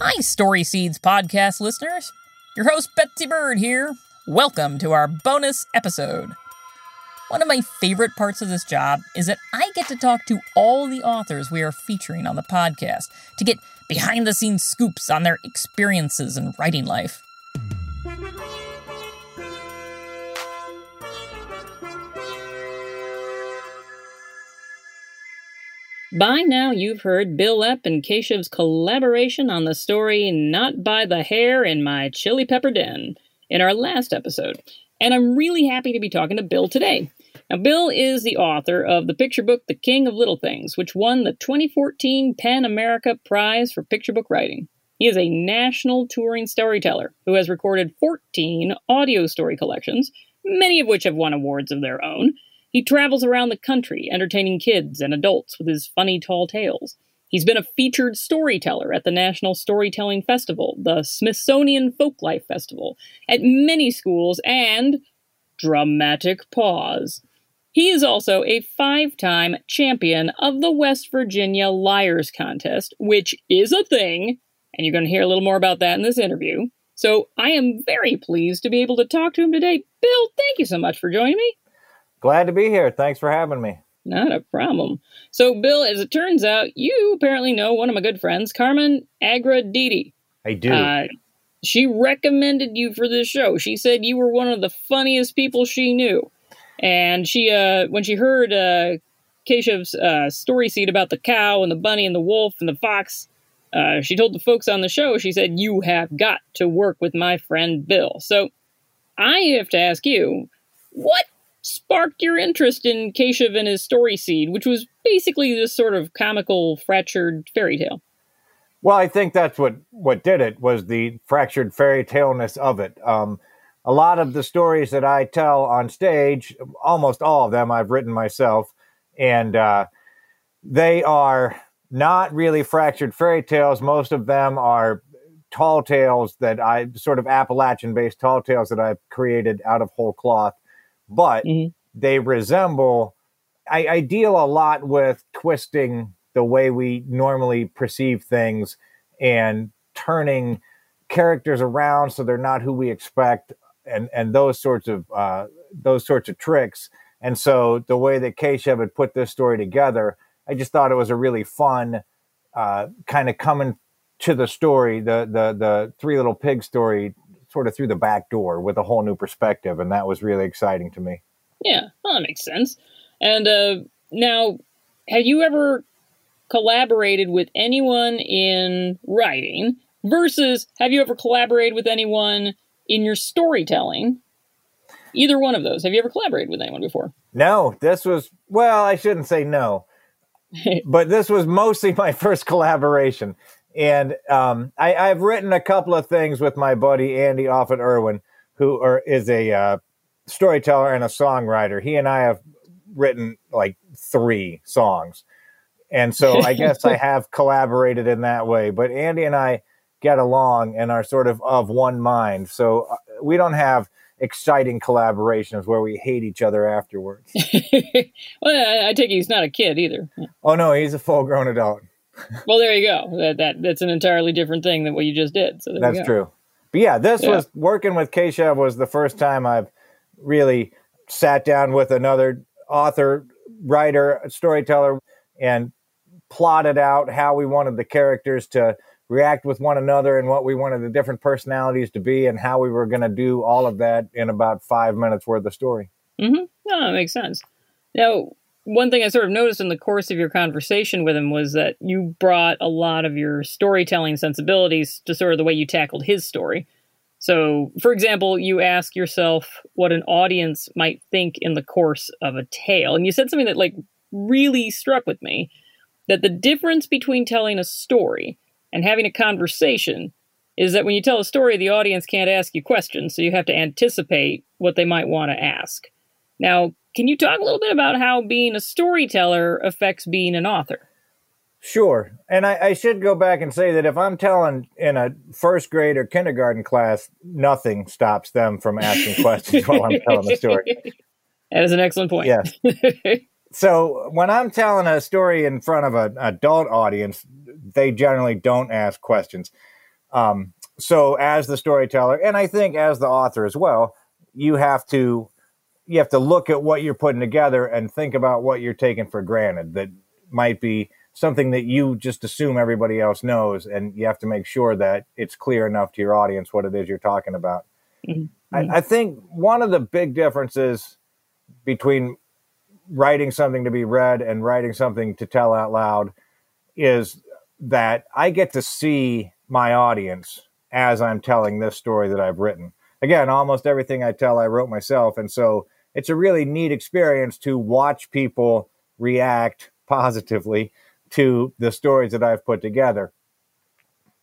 Hi, Story Seeds podcast listeners. Your host, Betsy Bird, here. Welcome to our bonus episode. One of my favorite parts of this job is that I get to talk to all the authors we are featuring on the podcast to get behind the scenes scoops on their experiences in writing life. By now, you've heard Bil Lepp and Keshav's collaboration on the story Not by the Hair in My Chili Pepper Den in our last episode, and I'm really happy to be talking to Bil today. Now, Bil is the author of the picture book The King of Little Things, which won the 2014 PEN America Prize for Picture Book Writing. He is a national touring storyteller who has recorded 14 audio story collections, many of which have won awards of their own, he travels around the country entertaining kids and adults with his funny tall tales. He's been a featured storyteller at the National Storytelling Festival, the Smithsonian Folklife Festival, at many schools, and dramatic pause. He is also a five time champion of the West Virginia Liars Contest, which is a thing, and you're going to hear a little more about that in this interview. So I am very pleased to be able to talk to him today. Bil, thank you so much for joining me. Glad to be here. Thanks for having me. Not a problem. So, Bil, as it turns out, you apparently know one of my good friends, Carmen Agra Deedy. I do. Uh, she recommended you for this show. She said you were one of the funniest people she knew. And she, uh, when she heard uh, Keshav's uh, story seed about the cow and the bunny and the wolf and the fox, uh, she told the folks on the show, she said, You have got to work with my friend Bil. So I have to ask you, what sparked your interest in Keshav and his story seed, which was basically this sort of comical fractured fairy tale? Well, I think that's what what did it was the fractured fairy taleness of it. Um, a lot of the stories that I tell on stage, almost all of them, I've written myself, and uh, they are not really fractured fairy tales. Most of them are tall tales that I sort of Appalachian based tall tales that I've created out of whole cloth but mm-hmm. they resemble. I, I deal a lot with twisting the way we normally perceive things and turning characters around so they're not who we expect and and those sorts of uh, those sorts of tricks. And so the way that Keshav had put this story together, I just thought it was a really fun uh, kind of coming to the story, the the the Three Little Pig story sort of through the back door with a whole new perspective, and that was really exciting to me. Yeah, well, that makes sense. And uh, now, have you ever collaborated with anyone in writing versus have you ever collaborated with anyone in your storytelling? Either one of those. Have you ever collaborated with anyone before? No, this was, well, I shouldn't say no, but this was mostly my first collaboration. And um, I, have written a couple of things with my buddy Andy Offutt Irwin, who are, is a uh, storyteller and a songwriter. He and I have written like three songs. And so I guess I have collaborated in that way. But Andy and I get along and are sort of of one mind. So uh, we don't have exciting collaborations where we hate each other afterwards. well, I, I take it he's not a kid either. Oh no, he's a full grown adult well, there you go. That, that that's an entirely different thing than what you just did. So that's true. But yeah, this yeah. was working with Keshav was the first time I've really sat down with another author, writer, storyteller, and plotted out how we wanted the characters to react with one another and what we wanted the different personalities to be and how we were going to do all of that in about five minutes worth of story. Mm-hmm. No, that makes sense. Now, one thing I sort of noticed in the course of your conversation with him was that you brought a lot of your storytelling sensibilities to sort of the way you tackled his story. So, for example, you ask yourself what an audience might think in the course of a tale. And you said something that like really struck with me that the difference between telling a story and having a conversation is that when you tell a story, the audience can't ask you questions, so you have to anticipate what they might want to ask. Now, can you talk a little bit about how being a storyteller affects being an author? Sure. And I, I, should go back and say that if I'm telling in a first grade or kindergarten class, nothing stops them from asking questions while I'm telling the story. That is an excellent point. Yes. so when I'm telling a story in front of an adult audience, they generally don't ask questions. Um, so as the storyteller, and I think as the author as well, you have to you have to look at what you're putting together and think about what you're taking for granted that might be something that you just assume everybody else knows and you have to make sure that it's clear enough to your audience what it is you're talking about mm-hmm. I, I think one of the big differences between writing something to be read and writing something to tell out loud is that I get to see my audience as I'm telling this story that I've written. Again, almost everything I tell I wrote myself. And so it's a really neat experience to watch people react positively to the stories that I've put together.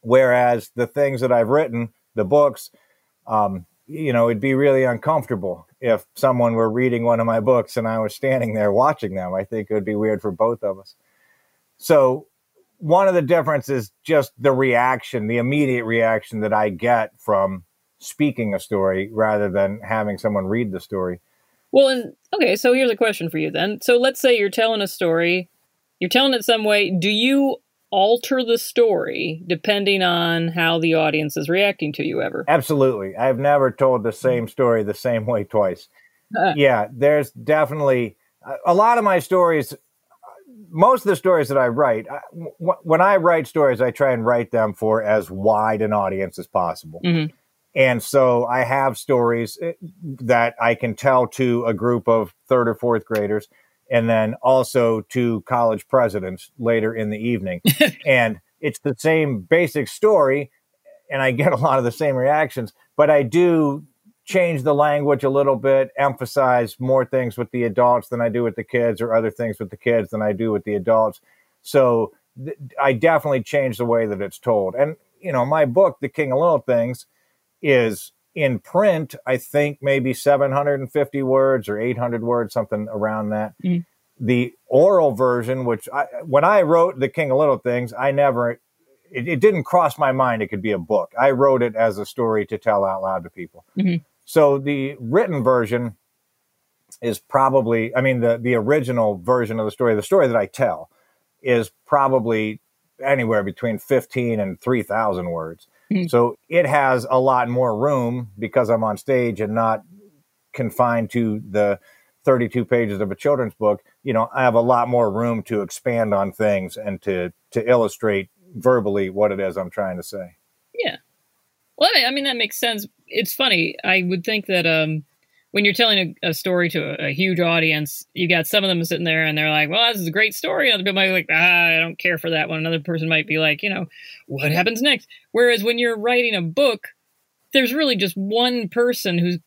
Whereas the things that I've written, the books, um, you know, it'd be really uncomfortable if someone were reading one of my books and I was standing there watching them. I think it would be weird for both of us. So, one of the differences is just the reaction, the immediate reaction that I get from speaking a story rather than having someone read the story. Well, and okay, so here's a question for you then. So let's say you're telling a story, you're telling it some way. Do you alter the story depending on how the audience is reacting to you ever? Absolutely. I've never told the same story the same way twice. Uh, yeah, there's definitely a lot of my stories most of the stories that I write, when I write stories, I try and write them for as wide an audience as possible. Mm-hmm. And so I have stories eh, that I can tell to a group of third or fourth graders and then also to college presidents later in the evening. and it's the same basic story and I get a lot of the same reactions, but I do change the language a little bit, emphasize more things with the adults than I do with the kids or other things with the kids than I do with the adults. So th- I definitely change the way that it's told. And you know, my book, The King of Little Things, is in print, I think maybe 750 words or 800 words, something around that. Mm-hmm. The oral version, which I, when I wrote The King of Little Things, I never, it, it, didn't cross my mind it could be a book. I wrote it as a story to tell out loud to people. Mm-hmm. So the written version is probably, I mean, the, the original version of the story, the story that I tell is probably anywhere between 15 and 3,000 words. Mm-hmm. So it has a lot more room because I'm on stage and not confined to the 32 pages of a children's book. You know, I have a lot more room to expand on things and to to illustrate verbally what it is I'm trying to say. Yeah. Well, I mean that makes sense. It's funny. I would think that um when you're telling a, a story to a, a, huge audience, you got some of them sitting there and they're like, "Well, this is a great story." Other people might be like, "Ah, I don't care for that one." Another person might be like, "You know, what happens next?" Whereas when you're writing a book, there's really just one person who's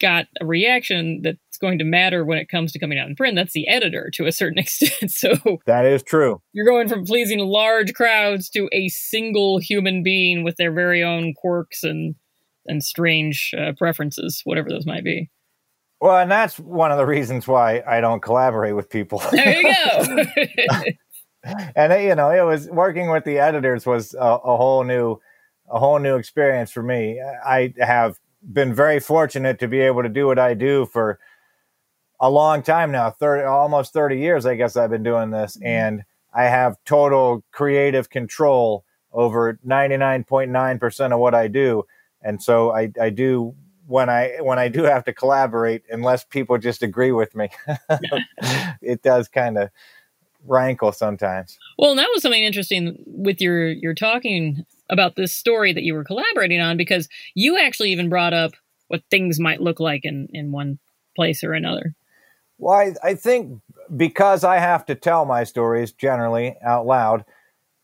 got a reaction that's going to matter when it comes to coming out in print. That's the editor to a certain extent. So that is true. You're going from pleasing large crowds to a single human being with their very own quirks and and strange uh, preferences, whatever those might be. Well, and that's one of the reasons why I don't collaborate with people. There you go. and you know, it was working with the editors was a, a, whole new, a whole new experience for me. I have been very fortunate to be able to do what I do for a long time now, thirty, almost thirty years. I guess I've been doing this, mm-hmm. and I have total creative control over ninety nine point nine percent of what I do, and so I, I do when I when I do have to collaborate, unless people just agree with me, it does kind of rankle sometimes. Well, that was something interesting with your your talking about this story that you were collaborating on because you actually even brought up what things might look like in in one place or another. Well, I, I think because I have to tell my stories generally out loud,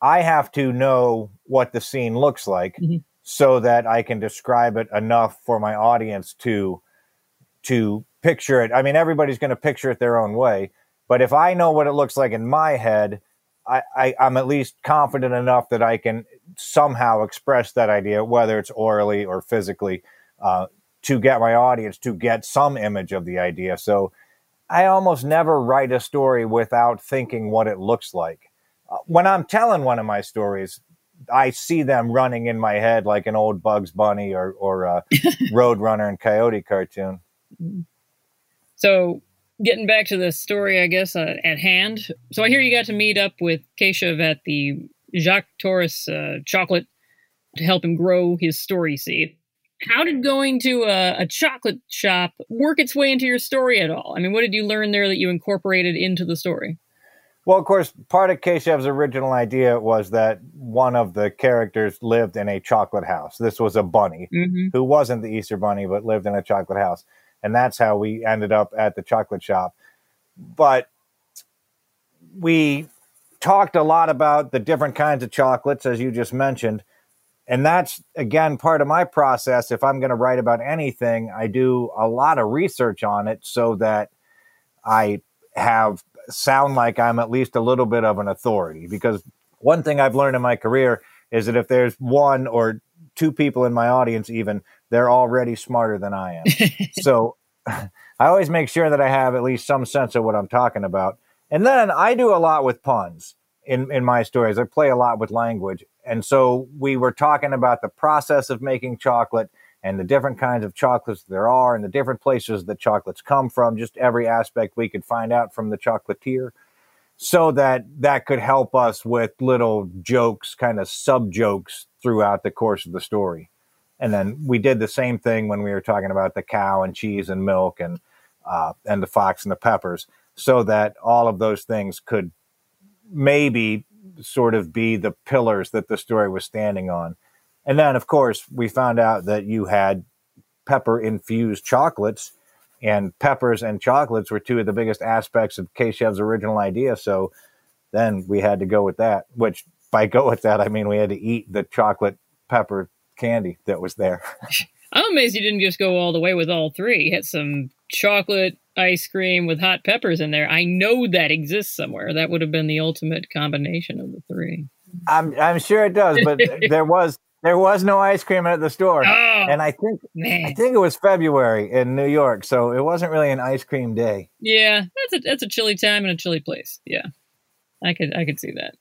I have to know what the scene looks like. Mm-hmm so that I can describe it enough for my audience to to picture it. I mean, everybody's going to picture it their own way, but if I know what it looks like in my head, I, I, am at least confident enough that I can somehow express that idea, whether it's orally or physically, uh, to get my audience to get some image of the idea. So I almost never write a story without thinking what it looks like. Uh, when I'm telling one of my stories, I see them running in my head like an old Bugs Bunny or or a Roadrunner and Coyote cartoon. So, getting back to the story, I guess uh, at hand. So I hear you got to meet up with Keshav at the Jacques Torres uh, chocolate to help him grow his story seed. How did going to a, a, chocolate shop work its way into your story at all? I mean, what did you learn there that you incorporated into the story? Well, of course, part of Keshav's original idea was that one of the characters lived in a chocolate house. This was a bunny mm-hmm. who wasn't the Easter bunny, but lived in a chocolate house. And that's how we ended up at the chocolate shop. But we talked a lot about the different kinds of chocolates, as you just mentioned. And that's, again, part of my process. If I'm going to write about anything, I do a lot of research on it so that I have sound like I'm at least a little bit of an authority. Because one thing I've learned in my career is that if there's one or two people in my audience, even, they're already smarter than I am. so I always make sure that I have at least some sense of what I'm talking about. And then I do a lot with puns in, in my stories. I play a lot with language. And so we were talking about the process of making chocolate and the different kinds of chocolates there are and the different places that chocolates come from, just every aspect we could find out from the chocolatier so that that could help us with little jokes, kind of sub jokes throughout the course of the story. And then we did the same thing when we were talking about the cow and cheese and milk and uh, and the fox and the peppers, so that all of those things could maybe sort of be the pillars that the story was standing on. And then, of course, we found out that you had pepper infused chocolates, and peppers and chocolates were two of the biggest aspects of Keshav's original idea. So then we had to go with that, which by go with that, I mean we had to eat the chocolate pepper candy that was there. I'm amazed you didn't just go all the way with all three. You had some chocolate ice cream with hot peppers in there. I know that exists somewhere. That would have been the ultimate combination of the three. I'm I'm sure it does, but there was there was no ice cream at the store, oh, and I think man. I think it was February in New York, so it wasn't really an ice cream day. Yeah, that's a that's a chilly time and a chilly place. Yeah, I could I could see that.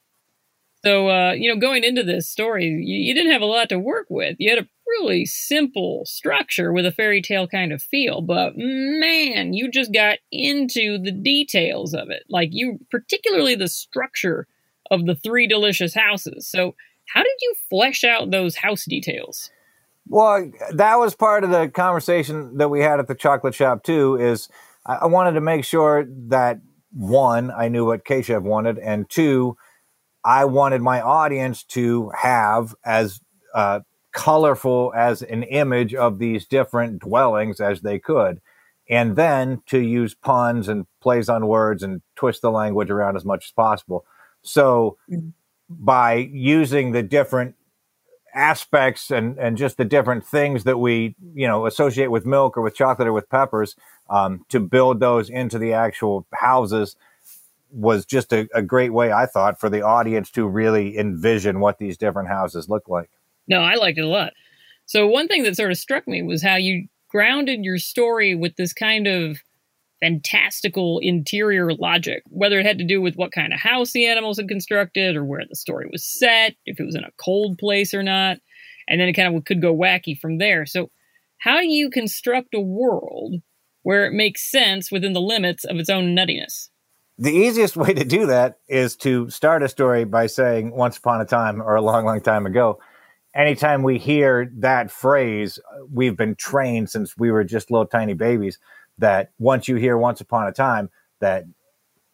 So uh, you know, going into this story, you, you didn't have a lot to work with. You had a really simple structure with a fairy tale kind of feel, but man, you just got into the details of it. Like you, particularly the structure of the three delicious houses. So how did you flesh out those house details? Well, that was part of the conversation that we had at the chocolate shop too. Is I wanted to make sure that one, I knew what Keshav wanted, and two, I wanted my audience to have as uh, colorful as an image of these different dwellings as they could, and then to use puns and plays on words and twist the language around as much as possible. So. Mm-hmm by using the different aspects and, and just the different things that we you know associate with milk or with chocolate or with peppers um, to build those into the actual houses was just a, a, great way i thought for the audience to really envision what these different houses look like. No i liked it a lot. So one thing that sort of struck me was how you grounded your story with this kind of fantastical interior logic, whether it had to do with what kind of house the animals had constructed or where the story was set, if it was in a cold place or not. And then it kind of could go wacky from there. So, how do you construct a world where it makes sense within the limits of its own nuttiness? The easiest way to do that is to start a story by saying once upon a time or a long, long time ago. Anytime we hear that phrase, uh, we've been trained since we were just little tiny babies that once you hear once upon a time that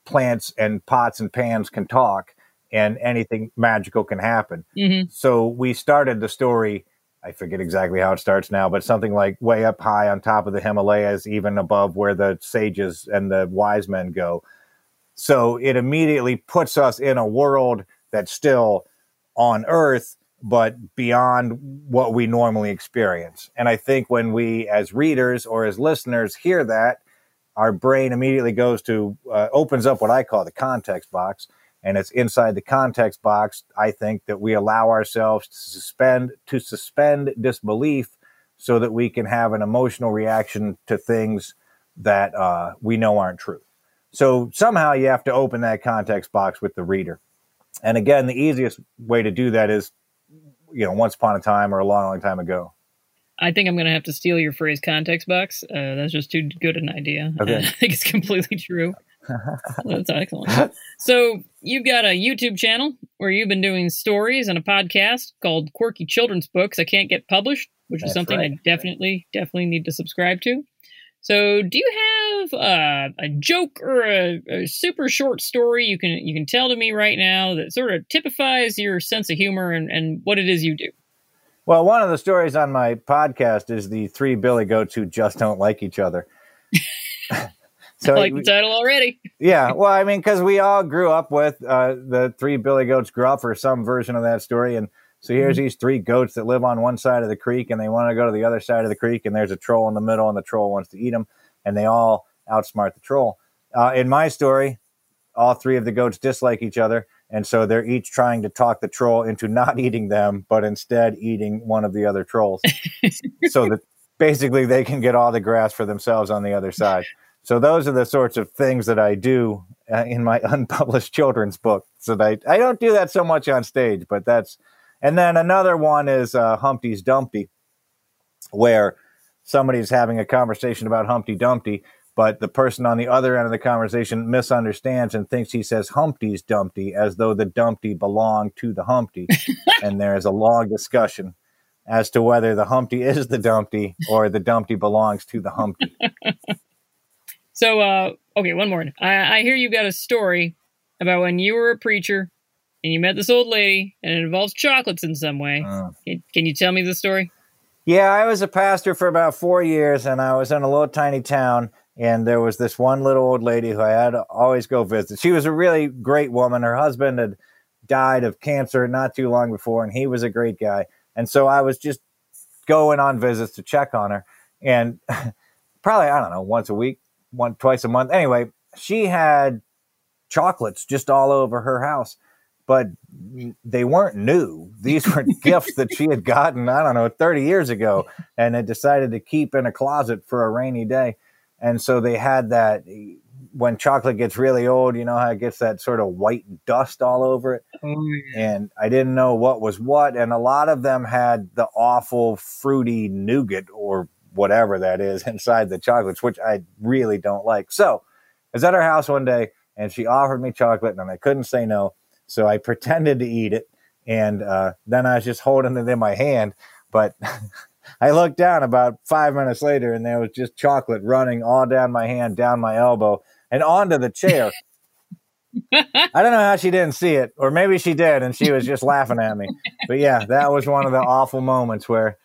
plants and pots and pans can talk and anything magical can happen. Mm-hmm. So we started the story. I forget exactly how it starts now, but something like way up high on top of the Himalayas, even above where the sages and the wise men go. So it immediately puts us in a world that's still on Earth, but beyond what we normally experience. And I think when we, as readers or as listeners, hear that, our brain immediately goes to, uh, opens up what I call the context box. And it's inside the context box, I think, that we allow ourselves to suspend, to suspend disbelief so that we can have an emotional reaction to things that uh, we know aren't true. So somehow you have to open that context box with the reader. And again, the easiest way to do that is you know, once upon a time or a long, long time ago. I think I'm going to have to steal your phrase context box. Uh, that's just too good an idea. Okay. I think it's completely true. That's excellent. So you've got a YouTube channel where you've been doing stories and a podcast called Quirky Children's Books. I can't get published, which That's is something right. I definitely, definitely need to subscribe to. So, do you have uh, a joke or a, a super short story you can you can tell to me right now that sort of typifies your sense of humor and, and what it is you do? Well, one of the stories on my podcast is the three billy goats who just don't like each other. so I like the title already. yeah, well, I mean, because we all grew up with uh, the three billy goats Gruff for some version of that story, and so here's these three goats that live on one side of the creek, and they want to go to the other side of the creek, and there's a troll in the middle, and the troll wants to eat them, and they all outsmart the troll. Uh, in my story, all three of the goats dislike each other, and so they're each trying to talk the troll into not eating them, but instead eating one of the other trolls, so that basically they can get all the grass for themselves on the other side. So those are the sorts of things that I do uh, in my unpublished children's book. So that I, I don't do that so much on stage, but that's. And then another one is uh, Humpty's Dumpty, where somebody's having a conversation about Humpty Dumpty, but the person on the other end of the conversation misunderstands and thinks he says Humpty's Dumpty as though the Dumpty belonged to the Humpty. and there is a long discussion as to whether the Humpty is the Dumpty or the Dumpty belongs to the Humpty. So, uh, okay, one more. I, I hear you've got a story about when you were a preacher and you met this old lady and it involves chocolates in some way. Uh. Can, can you tell me the story? Yeah, I was a pastor for about four years, and I was in a little tiny town. And there was this one little old lady who I had to always go visit. She was a really great woman. Her husband had died of cancer not too long before, and he was a great guy. And so I was just going on visits to check on her. And probably, I don't know, once a week, one twice a month. Anyway, she had chocolates just all over her house but they weren't new. These were gifts that she had gotten, I don't know, 30 years ago and had decided to keep in a closet for a rainy day. And so they had that when chocolate gets really old, you know how it gets that sort of white dust all over it. Oh, And I didn't know what was what. And a lot of them had the awful fruity nougat or whatever that is inside the chocolates, which I really don't like. So I was at her house one day and she offered me chocolate and I couldn't say no. So I pretended to eat it, and uh, then I was just holding it in my hand. But I looked down about five minutes later, and there was just chocolate running all down my hand, down my elbow, and onto the chair. I don't know how she didn't see it, or maybe she did, and she was just laughing at me. But yeah, that was one of the awful moments where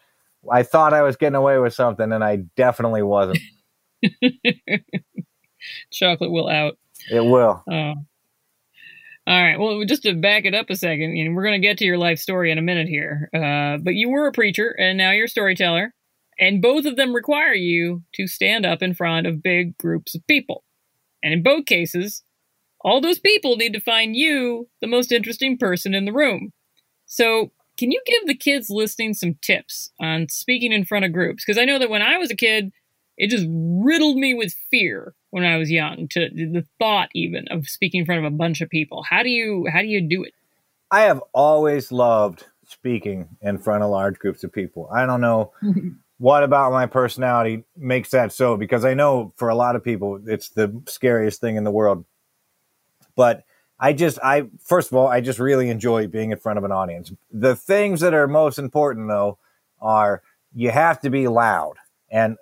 I thought I was getting away with something, and I definitely wasn't. Chocolate will out. It will. Oh. All right. Well, just to back it up a second, and we're going to get to your life story in a minute here. Uh, but you were a preacher, and now you're a storyteller, and both of them require you to stand up in front of big groups of people. And in both cases, all those people need to find you the most interesting person in the room. So, can you give the kids listening some tips on speaking in front of groups? Because I know that when I was a kid, it just riddled me with fear when I was young to the thought even of speaking in front of a bunch of people. How do you how do you do it? I have always loved speaking in front of large groups of people. I don't know what about my personality makes that so because I know for a lot of people it's the scariest thing in the world. But I just I first of all I just really enjoy being in front of an audience. The things that are most important though are you have to be loud. And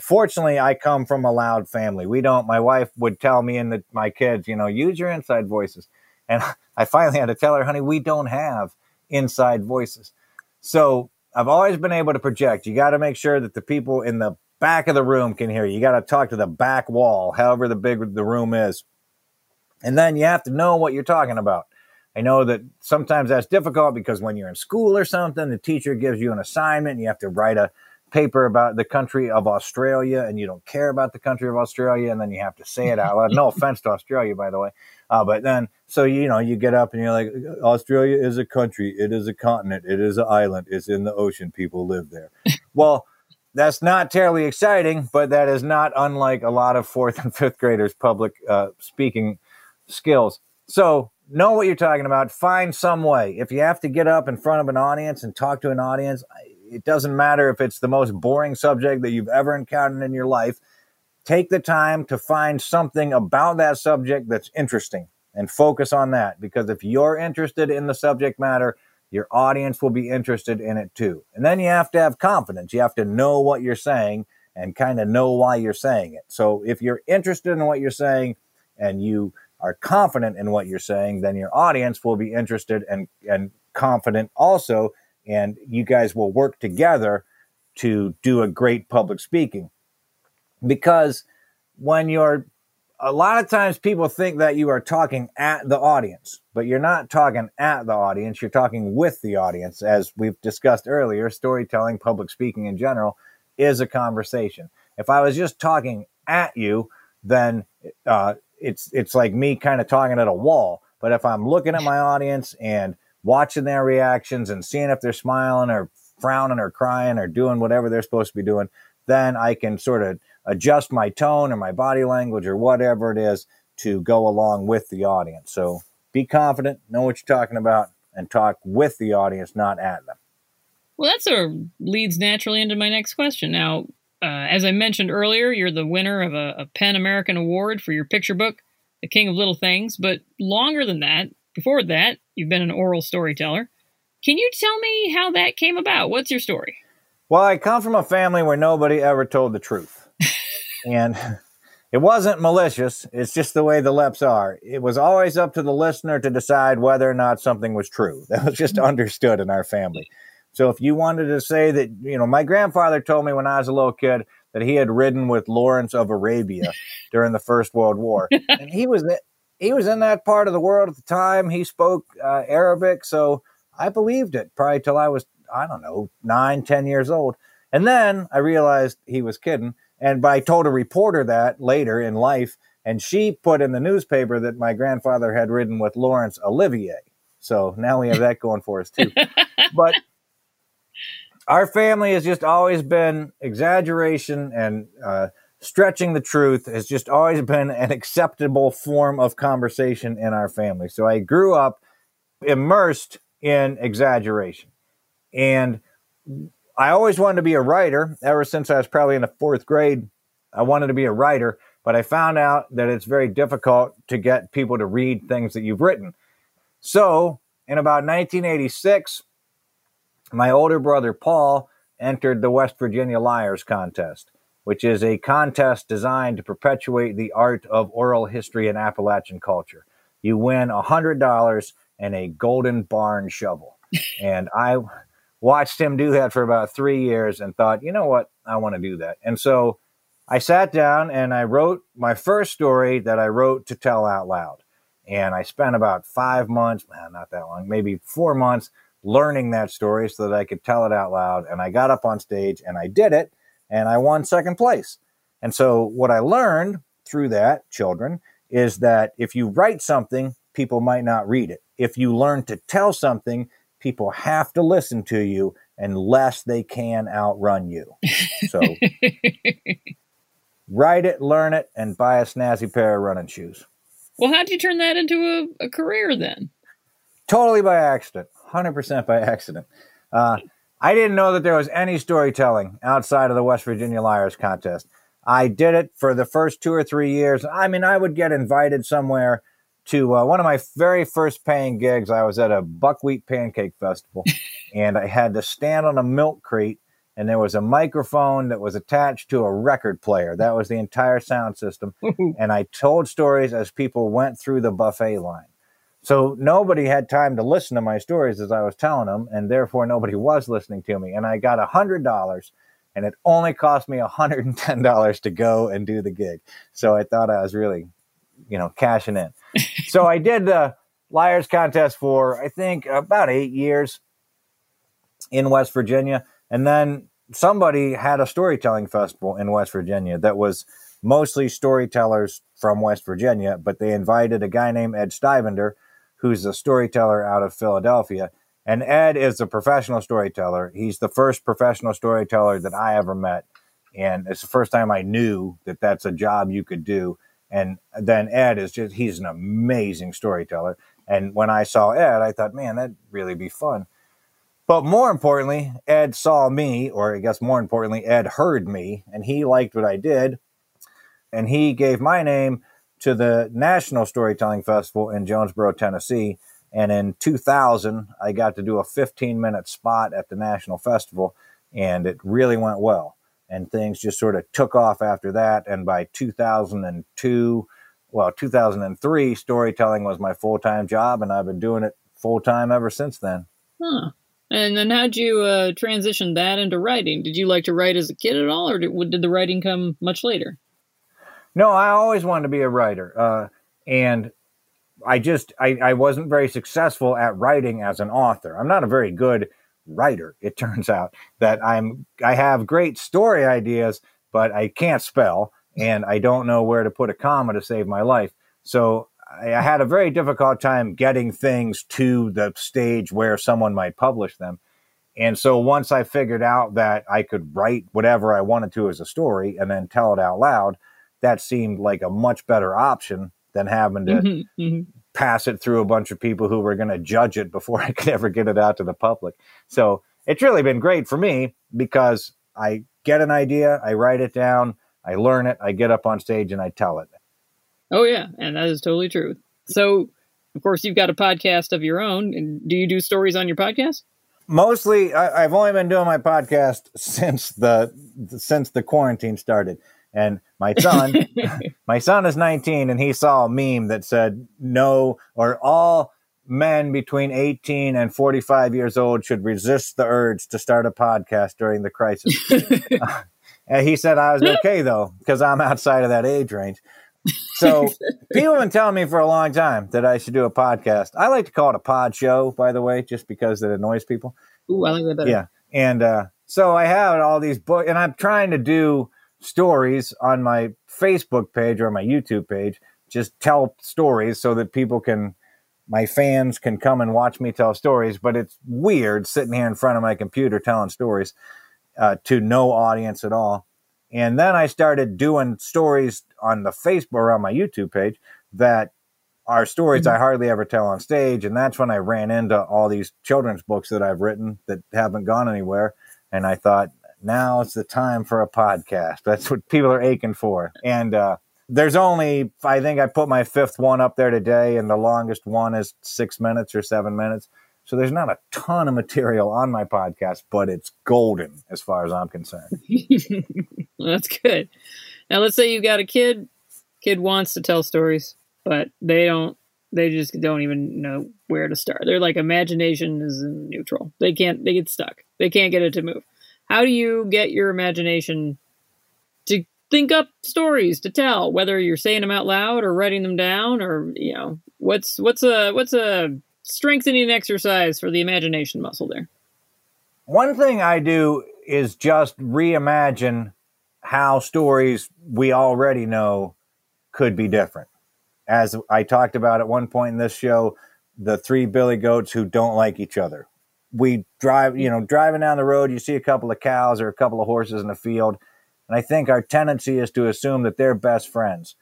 fortunately I come from a loud family. We don't my wife would tell me and the, my kids, you know, use your inside voices. And I finally had to tell her, honey, we don't have inside voices. So I've always been able to project. You got to make sure that the people in the back of the room can hear you. You got to talk to the back wall, however the big the room is. And then you have to know what you're talking about. I know that sometimes that's difficult because when you're in school or something, the teacher gives you an assignment, and you have to write a paper about the country of Australia and you don't care about the country of Australia and then you have to say it out loud. No offense to Australia, by the way. Uh, but then, so, you know, you get up and you're like, Australia is a country. It is a continent. It is an island. It's in the ocean. People live there. well, that's not terribly exciting, but that is not unlike a lot of fourth and fifth graders' public uh, speaking skills. So know what you're talking about. Find some way. If you have to get up in front of an audience and talk to an audience, it doesn't matter if it's the most boring subject that you've ever encountered in your life. take the time to find something about that subject that's interesting and focus on that. Because if you're interested in the subject matter, your audience will be interested in it too. And then you have to have confidence. You have to know what you're saying and kind of know why you're saying it. So if you're interested in what you're saying and you are confident in what you're saying, then your audience will be interested and, and confident also. And you guys will work together to do a great public speaking. Because when you're a lot of times people think that you are talking at the audience, but you're not talking at the audience. You're talking with the audience. As we've discussed earlier, storytelling, public speaking in general is a conversation. If I was just talking at you, then uh, it's it's like me kind of talking at a wall. But if I'm looking at my audience and watching their reactions and seeing if they're smiling or frowning or crying or doing whatever they're supposed to be doing, then I can sort of adjust my tone or my body language or whatever it is to go along with the audience. So be confident, know what you're talking about, and talk with the audience, not at them. Well, that sort of leads naturally into my next question. Now, uh, as I mentioned earlier, you're the winner of a, a American Award for your picture book, The King of Little Things. But longer than that, before that, you've been an oral storyteller. Can you tell me how that came about? What's your story? Well, I come from a family where nobody ever told the truth. and it wasn't malicious. It's just the way the Lepps are. It was always up to the listener to decide whether or not something was true. That was just mm-hmm. understood in our family. So if you wanted to say that, you know, my grandfather told me when I was a little kid that he had ridden with Lawrence of Arabia during the First World War, and he was he was in that part of the world at the time. He spoke uh, Arabic, so I believed it probably till I was I don't know nine, ten years old, and then I realized he was kidding. And I told a reporter that later in life, and she put in the newspaper that my grandfather had ridden with Laurence Olivier. So now we have that going for us too. but our family has just always been exaggeration and uh, stretching the truth has just always been an acceptable form of conversation in our family. So I grew up immersed in exaggeration. And I always wanted to be a writer ever since I was probably in the fourth grade. I wanted to be a writer, but I found out that it's very difficult to get people to read things that you've written. So, in about 1986, my older brother Paul entered the West Virginia Liars Contest, which is a contest designed to perpetuate the art of oral history and Appalachian culture. You win $100 and a golden barn shovel. and I watched him do that for about three years and thought, you know what, I want to do that. And so I sat down and I wrote my first story that I wrote to tell out loud. And I spent about five months, not that long, maybe four months learning that story so that I could tell it out loud. And I got up on stage and I did it and I won second place. And so what I learned through that, children, is that if you write something, people might not read it. If you learn to tell something, people have to listen to you unless they can outrun you. So write it, learn it, and buy a snazzy pair of running shoes. Well, how'd you turn that into a, a career then? Totally by accident, 100% by accident. Uh, I didn't know that there was any storytelling outside of the West Virginia Liars contest. I did it for the first two or three years. I mean, I would get invited somewhere to uh, one of my very first paying gigs. I was at a buckwheat pancake festival, and I had to stand on a milk crate, and there was a microphone that was attached to a record player. That was the entire sound system, and I told stories as people went through the buffet line. So nobody had time to listen to my stories as I was telling them, and therefore nobody was listening to me. And I got a hundred dollars, and it only cost me a hundred and ten dollars to go and do the gig. So I thought I was really, you know, cashing in so I did the Liars contest for I think about eight years in West Virginia, and then somebody had a storytelling festival in West Virginia that was mostly storytellers from West Virginia, but they invited a guy named Ed Stivender, who's a storyteller out of Philadelphia. And Ed is a professional storyteller. He's the first professional storyteller that I ever met. And it's the first time I knew that that's a job you could do. And then Ed is just, he's an amazing storyteller. And when I saw Ed, I thought, man, that'd really be fun. But more importantly, Ed saw me, or I guess more importantly, Ed heard me, and he liked what I did. and he gave my name to the National Storytelling Festival in Jonesborough, Tennessee. And in 2000, I got to do a 15 minute spot at the National Festival, and it really went well. And things just sort of took off after that. And by 2002, well, 2003, storytelling was my full time job, and I've been doing it full time ever since then. Huh. And then how'd you uh, transition that into writing? Did you like to write as a kid at all, or did, did the writing come much later? No, I always wanted to be a writer. Uh, and I just I, I wasn't very successful at writing as an author. I'm not a very good writer. It turns out that I'm I have great story ideas, but I can't spell and I don't know where to put a comma to save my life. So I, I had a very difficult time getting things to the stage where someone might publish them. And so once I figured out that I could write whatever I wanted to as a story and then tell it out loud, that seemed like a much better option than having to mm-hmm, mm-hmm. pass it through a bunch of people who were going to judge it before I could ever get it out to the public. So it's really been great for me because I get an idea, I write it down, I learn it, I get up on stage and I tell it. Oh, yeah. And that is totally true. So, of course, you've got a podcast of your own. And do you do stories on your podcast? Mostly, I, have only been doing my podcast since the since the quarantine started. And my son, my son is 19 and he saw a meme that said no or all men between 18 and 45 years old should resist the urge to start a podcast during the crisis. uh, and he said I was okay though because I'm outside of that age range. So people have been telling me for a long time that I should do a podcast. I like to call it a pod show, by the way, just because it annoys people. Ooh, I like that better. Yeah, and uh, so I have all these books, and I'm trying to do stories on my Facebook page or my YouTube page. Just tell stories so that people can, my fans can come and watch me tell stories. But it's weird sitting here in front of my computer telling stories uh, to no audience at all. And then I started doing stories on the Facebook or on my YouTube page that are stories mm-hmm. I hardly ever tell on stage. And that's when I ran into all these children's books that I've written that haven't gone anywhere. And I thought, now it's the time for a podcast. That's what people are aching for. And uh, there's only, I think I put my fifth one up there today, and the longest one is six minutes or seven minutes. So there's not a ton of material on my podcast, but it's golden as far as I'm concerned. That's good. Now let's say you've got a kid. Kid wants to tell stories, but they don't. They just don't even know where to start. They're like imagination is neutral. They can't. They get stuck. They can't get it to move how do you get your imagination to think up stories to tell whether you're saying them out loud or writing them down or you know what's what's a what's a strengthening exercise for the imagination muscle there? One thing i do is just reimagine how stories we already know could be different. As i talked about at one point in this show the three billy goats who don't like each other we drive, you know, driving down the road, you see a couple of cows or a couple of horses in the field. And I think our tendency is to assume that they're best friends.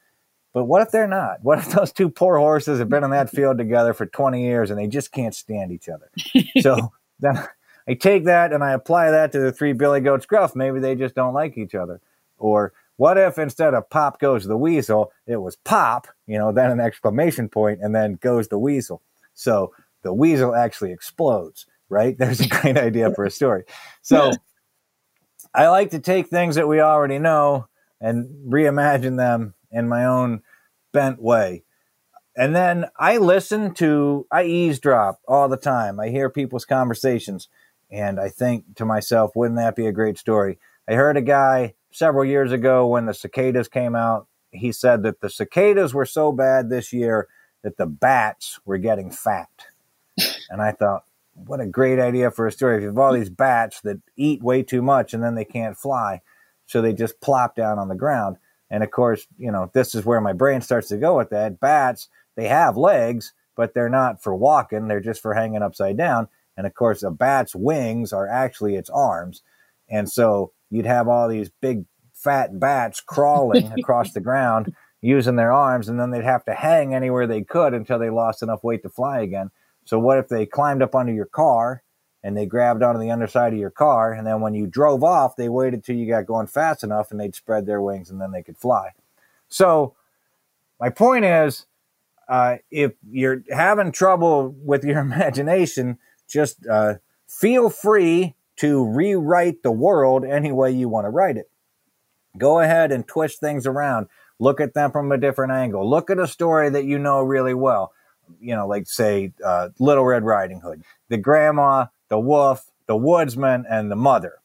But what if they're not? What if those two poor horses have been in that field together for 20 years and they just can't stand each other? so then I take that and I apply that to the three Billy Goats Gruff. Maybe they just don't like each other. Or what if instead of pop goes the weasel, it was pop, you know, then an exclamation point and then goes the weasel. So the weasel actually explodes right? There's a great idea for a story. So I like to take things that we already know and reimagine them in my own bent way. And then I listen to, I eavesdrop all the time. I hear people's conversations and I think to myself, wouldn't that be a great story? I heard a guy several years ago when the cicadas came out. He said that the cicadas were so bad this year that the bats were getting fat. And I thought, what a great idea for a story. If you have all these bats that eat way too much and then they can't fly, so they just plop down on the ground. And of course, you know, this is where my brain starts to go with that. Bats, they have legs, but they're not for walking, they're just for hanging upside down. And of course, a bat's wings are actually its arms. And so you'd have all these big fat bats crawling across the ground using their arms, and then they'd have to hang anywhere they could until they lost enough weight to fly again. So what if they climbed up under your car and they grabbed onto the underside of your car, and then when you drove off, they waited till you got going fast enough and they'd spread their wings and then they could fly. So, my point is, uh, if you're having trouble with your imagination, just uh, feel free to rewrite the world any way you want to write it. Go ahead and twist things around. Look at them from a different angle. Look at a story that you know really well. You know, like say uh, Little Red Riding Hood, the grandma, the wolf, the woodsman, and the mother.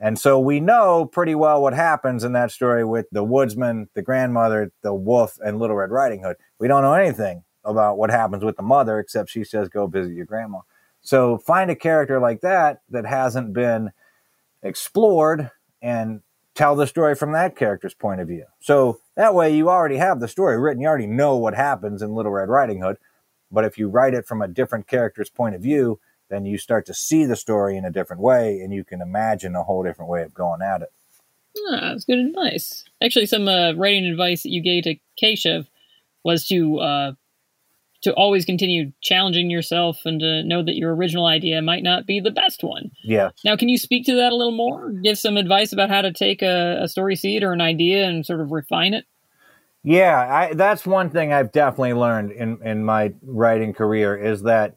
And so we know pretty well what happens in that story with the woodsman, the grandmother, the wolf, and Little Red Riding Hood. We don't know anything about what happens with the mother except she says, go visit your grandma. So find a character like that that hasn't been explored and tell the story from that character's point of view. So that way you already have the story written. You already know what happens in Little Red Riding Hood. But if you write it from a different character's point of view, then you start to see the story in a different way and you can imagine a whole different way of going at it. Ah, that's good advice. Actually, some uh, writing advice that you gave to Keshav was to uh, to always continue challenging yourself and to know that your original idea might not be the best one. Yeah. Now, can you speak to that a little more? Give some advice about how to take a, a story seed or an idea and sort of refine it? Yeah, I, that's one thing I've definitely learned in, in my writing career is that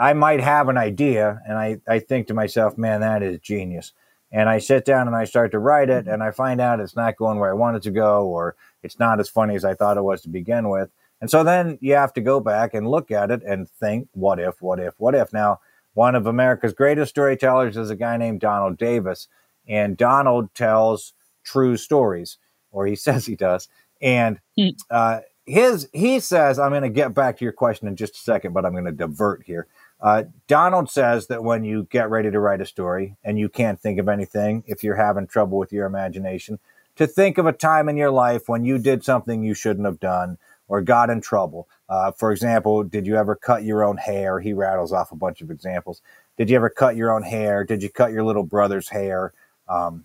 I might have an idea and I, I think to myself, man, that is genius. And I sit down and I start to write it mm-hmm. and I find out it's not going where I want it to go or it's not as funny as I thought it was to begin with. And so then you have to go back and look at it and think, what if, what if, what if? Now, one of America's greatest storytellers is a guy named Donald Davis. And Donald tells true stories, or he says he does. And hmm. uh, his he says, I'm going to get back to your question in just a second, but I'm going to divert here. Uh, Donald says that when you get ready to write a story and you can't think of anything, if you're having trouble with your imagination, to think of a time in your life when you did something you shouldn't have done or got in trouble. Uh, for example, did you ever cut your own hair? He rattles off a bunch of examples. Did you ever cut your own hair? Did you cut your little brother's hair? Um,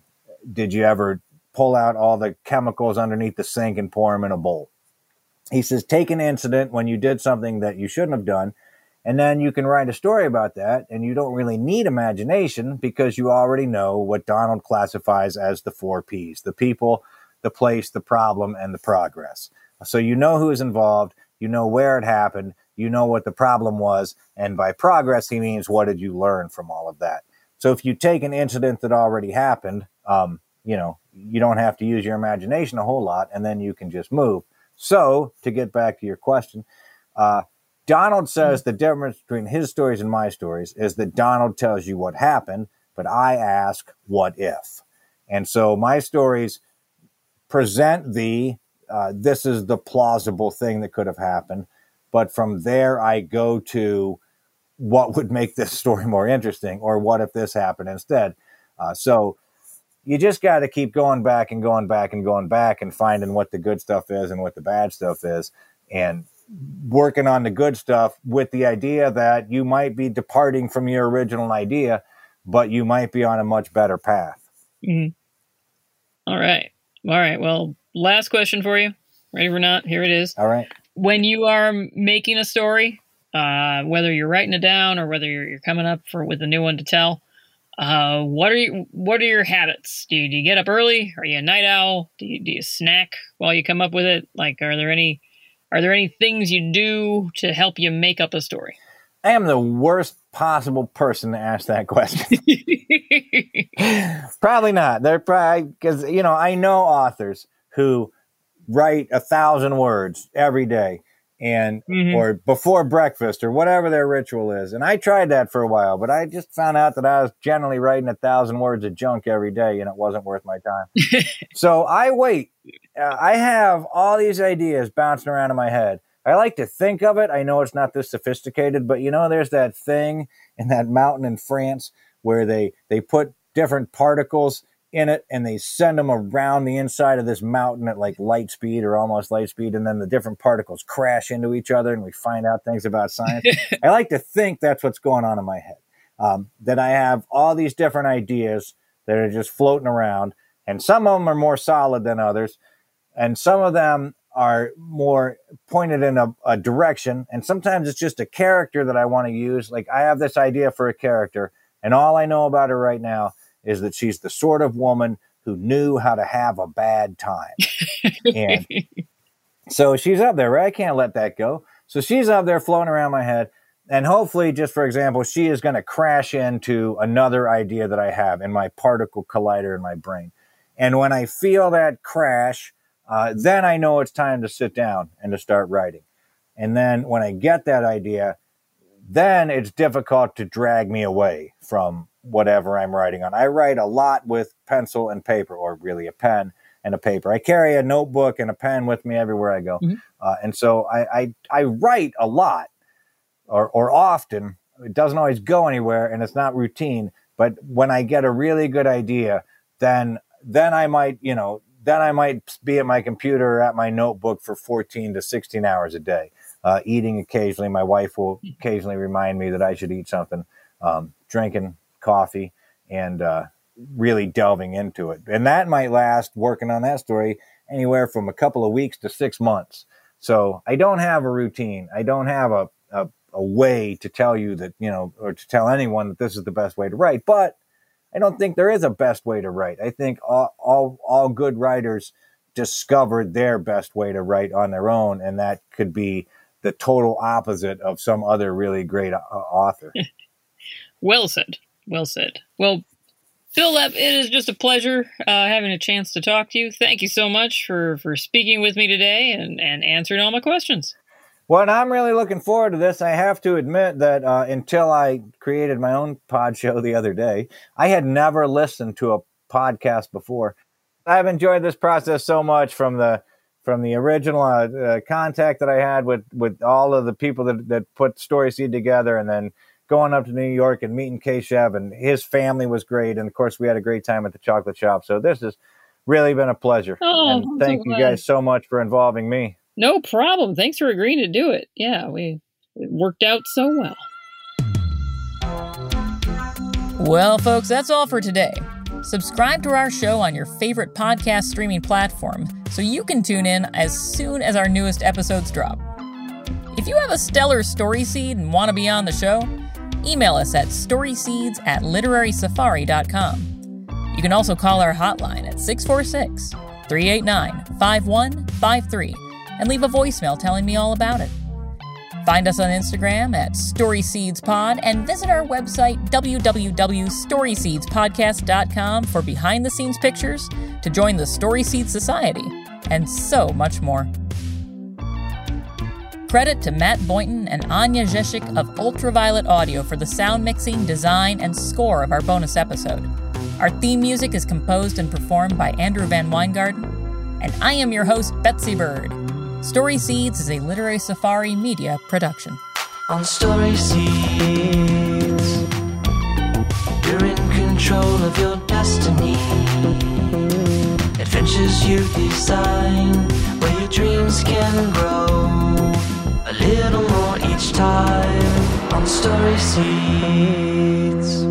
did you ever pull out all the chemicals underneath the sink and pour them in a bowl? He says, take an incident when you did something that you shouldn't have done and then you can write a story about that, and you don't really need imagination because you already know what Donald classifies as the four P's the people, the place, the problem, and the progress. So you know who is involved, you know where it happened, you know what the problem was, and by progress, he means what did you learn from all of that. So if you take an incident that already happened, um, you know, you don't have to use your imagination a whole lot, and then you can just move. So to get back to your question, uh, Donald says the difference between his stories and my stories is that Donald tells you what happened, but I ask, what if? And so my stories present the, uh, this is the plausible thing that could have happened. But from there, I go to what would make this story more interesting or what if this happened instead. Uh, so you just got to keep going back and going back and going back and finding what the good stuff is and what the bad stuff is. And working on the good stuff with the idea that you might be departing from your original idea, but you might be on a much better path. Mm-hmm. All right. All right. Well, last question for you. Ready or not? Here it is. All right. When you are making a story, uh, whether you're writing it down or whether you're, you're coming up for with a new one to tell, uh, what are you, what are your habits? Do you, do you get up early? Are you a night owl? Do you, do you snack while you come up with it? Like, are there any are there any things you do to help you make up a story? I am the worst possible person to ask that question. probably not. They're probably because you know I know authors who write a thousand words every day and mm-hmm. or before breakfast or whatever their ritual is. And I tried that for a while, but I just found out that I was generally writing a thousand words of junk every day and it wasn't worth my time. so I wait. Uh, I have all these ideas bouncing around in my head. I like to think of it. I know it's not this sophisticated, but you know, there's that thing in that mountain in France where they, they put different particles in it and they send them around the inside of this mountain at like light speed or almost light speed and then the different particles crash into each other and we find out things about science. I like to think that's what's going on in my head um, that i have all these different ideas that are just floating around and some of them are more solid than others and some of them are more pointed in a, a direction and sometimes it's just a character that i want to use. Like i have this idea for a character and all i know about her right now is that she's the sort of woman who knew how to have a bad time. and so she's up there, right? I can't let that go. So she's up there floating around my head. And hopefully, just for example, she is going to crash into another idea that I have in my particle collider in my brain. And when I feel that crash, uh, then I know it's time to sit down and to start writing. And then when I get that idea, then it's difficult to drag me away from whatever I'm writing on. I write a lot with pencil and paper, or really a pen and a paper. I carry a notebook and a pen with me everywhere I go. Mm-hmm. Uh, and so I, I, I, write a lot or, or often. It doesn't always go anywhere and it's not routine. But when I get a really good idea, then then I might, you know, then I might be at my computer or at my notebook for 14 to 16 hours a day, uh, eating occasionally. My wife will occasionally remind me that I should eat something, um, drinking coffee, and uh, really delving into it. And that might last working on that story anywhere from a couple of weeks to six months. So I don't have a routine. I don't have a, a, a way to tell you that, you know, or to tell anyone that this is the best way to write. But I don't think there is a best way to write. I think all, all, all good writers discovered their best way to write on their own. And that could be the total opposite of some other really great uh, author. well said. Well said. Well, Lepp, it is just a pleasure uh, having a chance to talk to you. Thank you so much for, for speaking with me today and, and answering all my questions. Well, I'm really looking forward to this. I have to admit that uh, until I created my own pod show the other day, I had never listened to a podcast before. I've enjoyed this process so much from the from the original uh, uh, contact that I had with with all of the people that that put Story Seed together, and then going up to New York and meeting Keshav, and his family was great, and of course we had a great time at the chocolate shop. So this has really been a pleasure, oh, and thank so you guys so much for involving me. No problem. Thanks for agreeing to do it. Yeah, we it worked out so well. Well, folks, that's all for today. Subscribe to our show on your favorite podcast streaming platform so you can tune in as soon as our newest episodes drop. If you have a stellar story seed and want to be on the show, email us at storyseeds at literarysafari.com. You can also call our hotline at 646 389 5153 and leave a voicemail telling me all about it. Find us on Instagram at StorySeedsPod and visit our website www.storyseedspodcast.com for behind the scenes pictures, to join the Story Seed Society, and so much more. Credit to Matt Boynton and Anya Zeshik of Ultraviolet Audio for the sound mixing, design, and score of our bonus episode. Our theme music is composed and performed by Andrew VanWyngarden, and I am your host, Betsy Bird. Story Seeds is a literary safari media production. On Story Seeds, you're in control of your destiny. Adventures you design, where your dreams can grow a little more each time on story seeds.